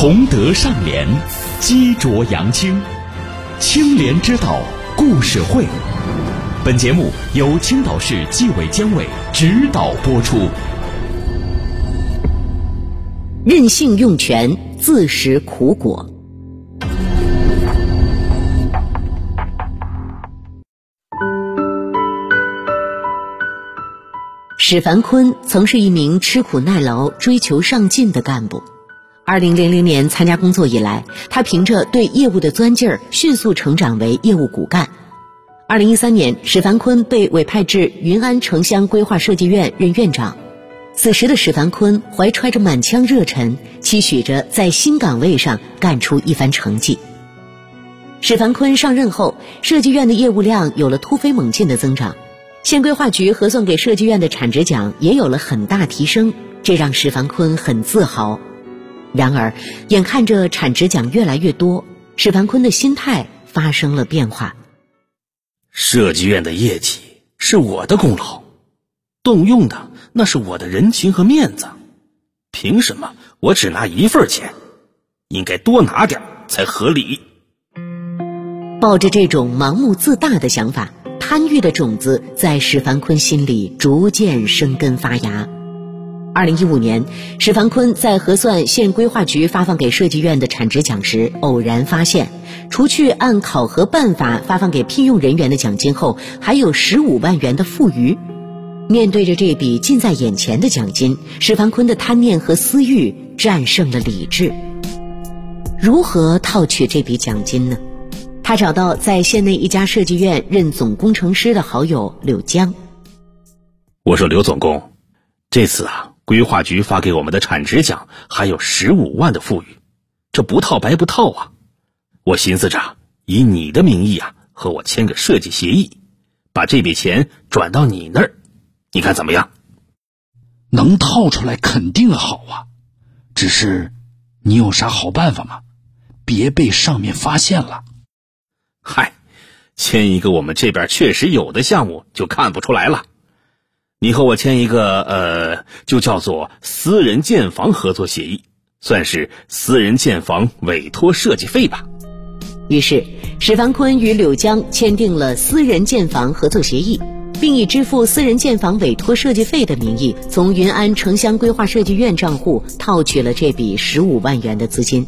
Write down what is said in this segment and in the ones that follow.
崇德尚廉，积浊扬清，清廉之道故事会。本节目由青岛市纪委监委指导播出。任性用权，自食苦果。史凡坤曾是一名吃苦耐劳、追求上进的干部。二零零零年参加工作以来，他凭着对业务的钻劲儿，迅速成长为业务骨干。二零一三年，史凡坤被委派至云安城乡规划设计院任院长。此时的史凡坤怀揣着满腔热忱，期许着在新岗位上干出一番成绩。史凡坤上任后，设计院的业务量有了突飞猛进的增长，县规划局核算给设计院的产值奖也有了很大提升，这让史凡坤很自豪。然而，眼看着产值奖越来越多，史凡坤的心态发生了变化。设计院的业绩是我的功劳，动用的那是我的人情和面子，凭什么我只拿一份钱？应该多拿点才合理。抱着这种盲目自大的想法，贪欲的种子在史凡坤心里逐渐生根发芽。二零一五年，史凡坤在核算县规划局发放给设计院的产值奖时，偶然发现，除去按考核办法发放给聘用人员的奖金后，还有十五万元的富余。面对着这笔近在眼前的奖金，史凡坤的贪念和私欲战胜了理智。如何套取这笔奖金呢？他找到在县内一家设计院任总工程师的好友柳江。我说：“刘总工，这次啊。”规划局发给我们的产值奖还有十五万的富裕，这不套白不套啊！我寻思着以你的名义啊，和我签个设计协议，把这笔钱转到你那儿，你看怎么样？能套出来肯定好啊，只是你有啥好办法吗？别被上面发现了。嗨，签一个我们这边确实有的项目就看不出来了。你和我签一个，呃，就叫做私人建房合作协议，算是私人建房委托设计费吧。于是，史凡坤与柳江签订了私人建房合作协议，并以支付私人建房委托设计费的名义，从云安城乡规划设计院账户套取了这笔十五万元的资金。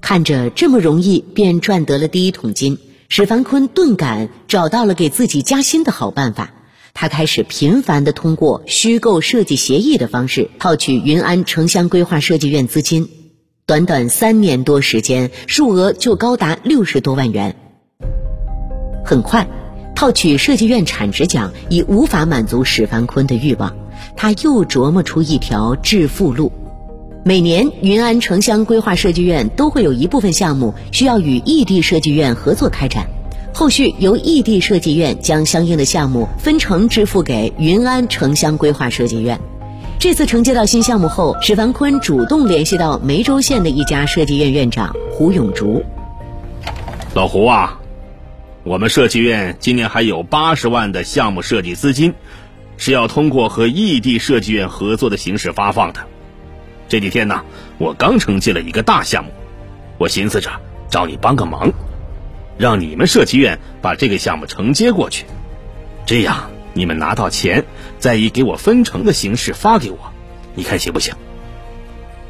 看着这么容易便赚得了第一桶金，史凡坤顿感找到了给自己加薪的好办法。他开始频繁地通过虚构设计协议的方式套取云安城乡规划设计院资金，短短三年多时间，数额就高达六十多万元。很快，套取设计院产值奖已无法满足史凡坤的欲望，他又琢磨出一条致富路：每年云安城乡规划设计院都会有一部分项目需要与异地设计院合作开展。后续由异地设计院将相应的项目分成支付给云安城乡规划设计院。这次承接到新项目后，史凡坤主动联系到梅州县的一家设计院院长胡永竹。老胡啊，我们设计院今年还有八十万的项目设计资金，是要通过和异地设计院合作的形式发放的。这几天呢，我刚承接了一个大项目，我寻思着找你帮个忙。让你们设计院把这个项目承接过去，这样你们拿到钱，再以给我分成的形式发给我，你看行不行？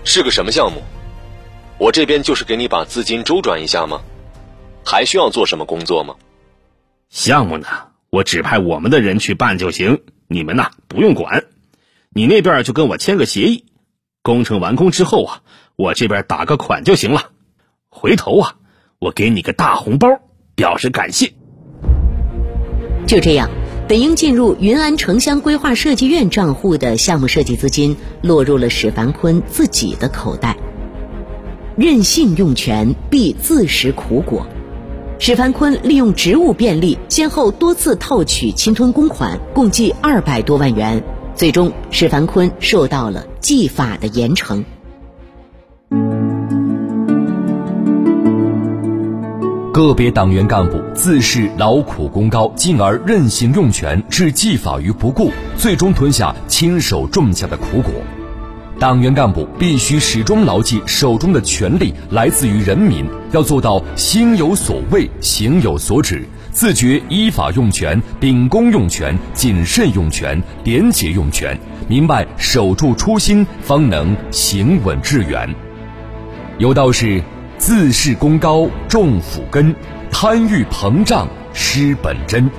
是个什么项目？我这边就是给你把资金周转一下吗？还需要做什么工作吗？项目呢，我指派我们的人去办就行，你们呐不用管。你那边就跟我签个协议，工程完工之后啊，我这边打个款就行了。回头啊。我给你个大红包，表示感谢。就这样，本应进入云安城乡规划设计院账户的项目设计资金，落入了史凡坤自己的口袋。任性用权，必自食苦果。史凡坤利用职务便利，先后多次套取、侵吞公款，共计二百多万元。最终，史凡坤受到了纪法的严惩。个别党员干部自恃劳苦功高，进而任性用权，置纪法于不顾，最终吞下亲手种下的苦果。党员干部必须始终牢记手中的权力来自于人民，要做到心有所畏，行有所止，自觉依法用权、秉公用权、谨慎用权、廉洁用权，明白守住初心，方能行稳致远。有道是：自视功高重斧根，贪欲膨胀失本真。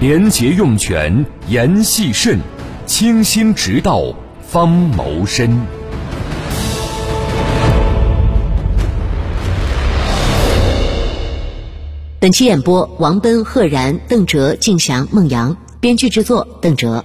廉洁用权严细慎，清心直道方谋身。本期演播：王奔、贺然、邓哲、敬祥、孟阳，编剧制作：邓哲。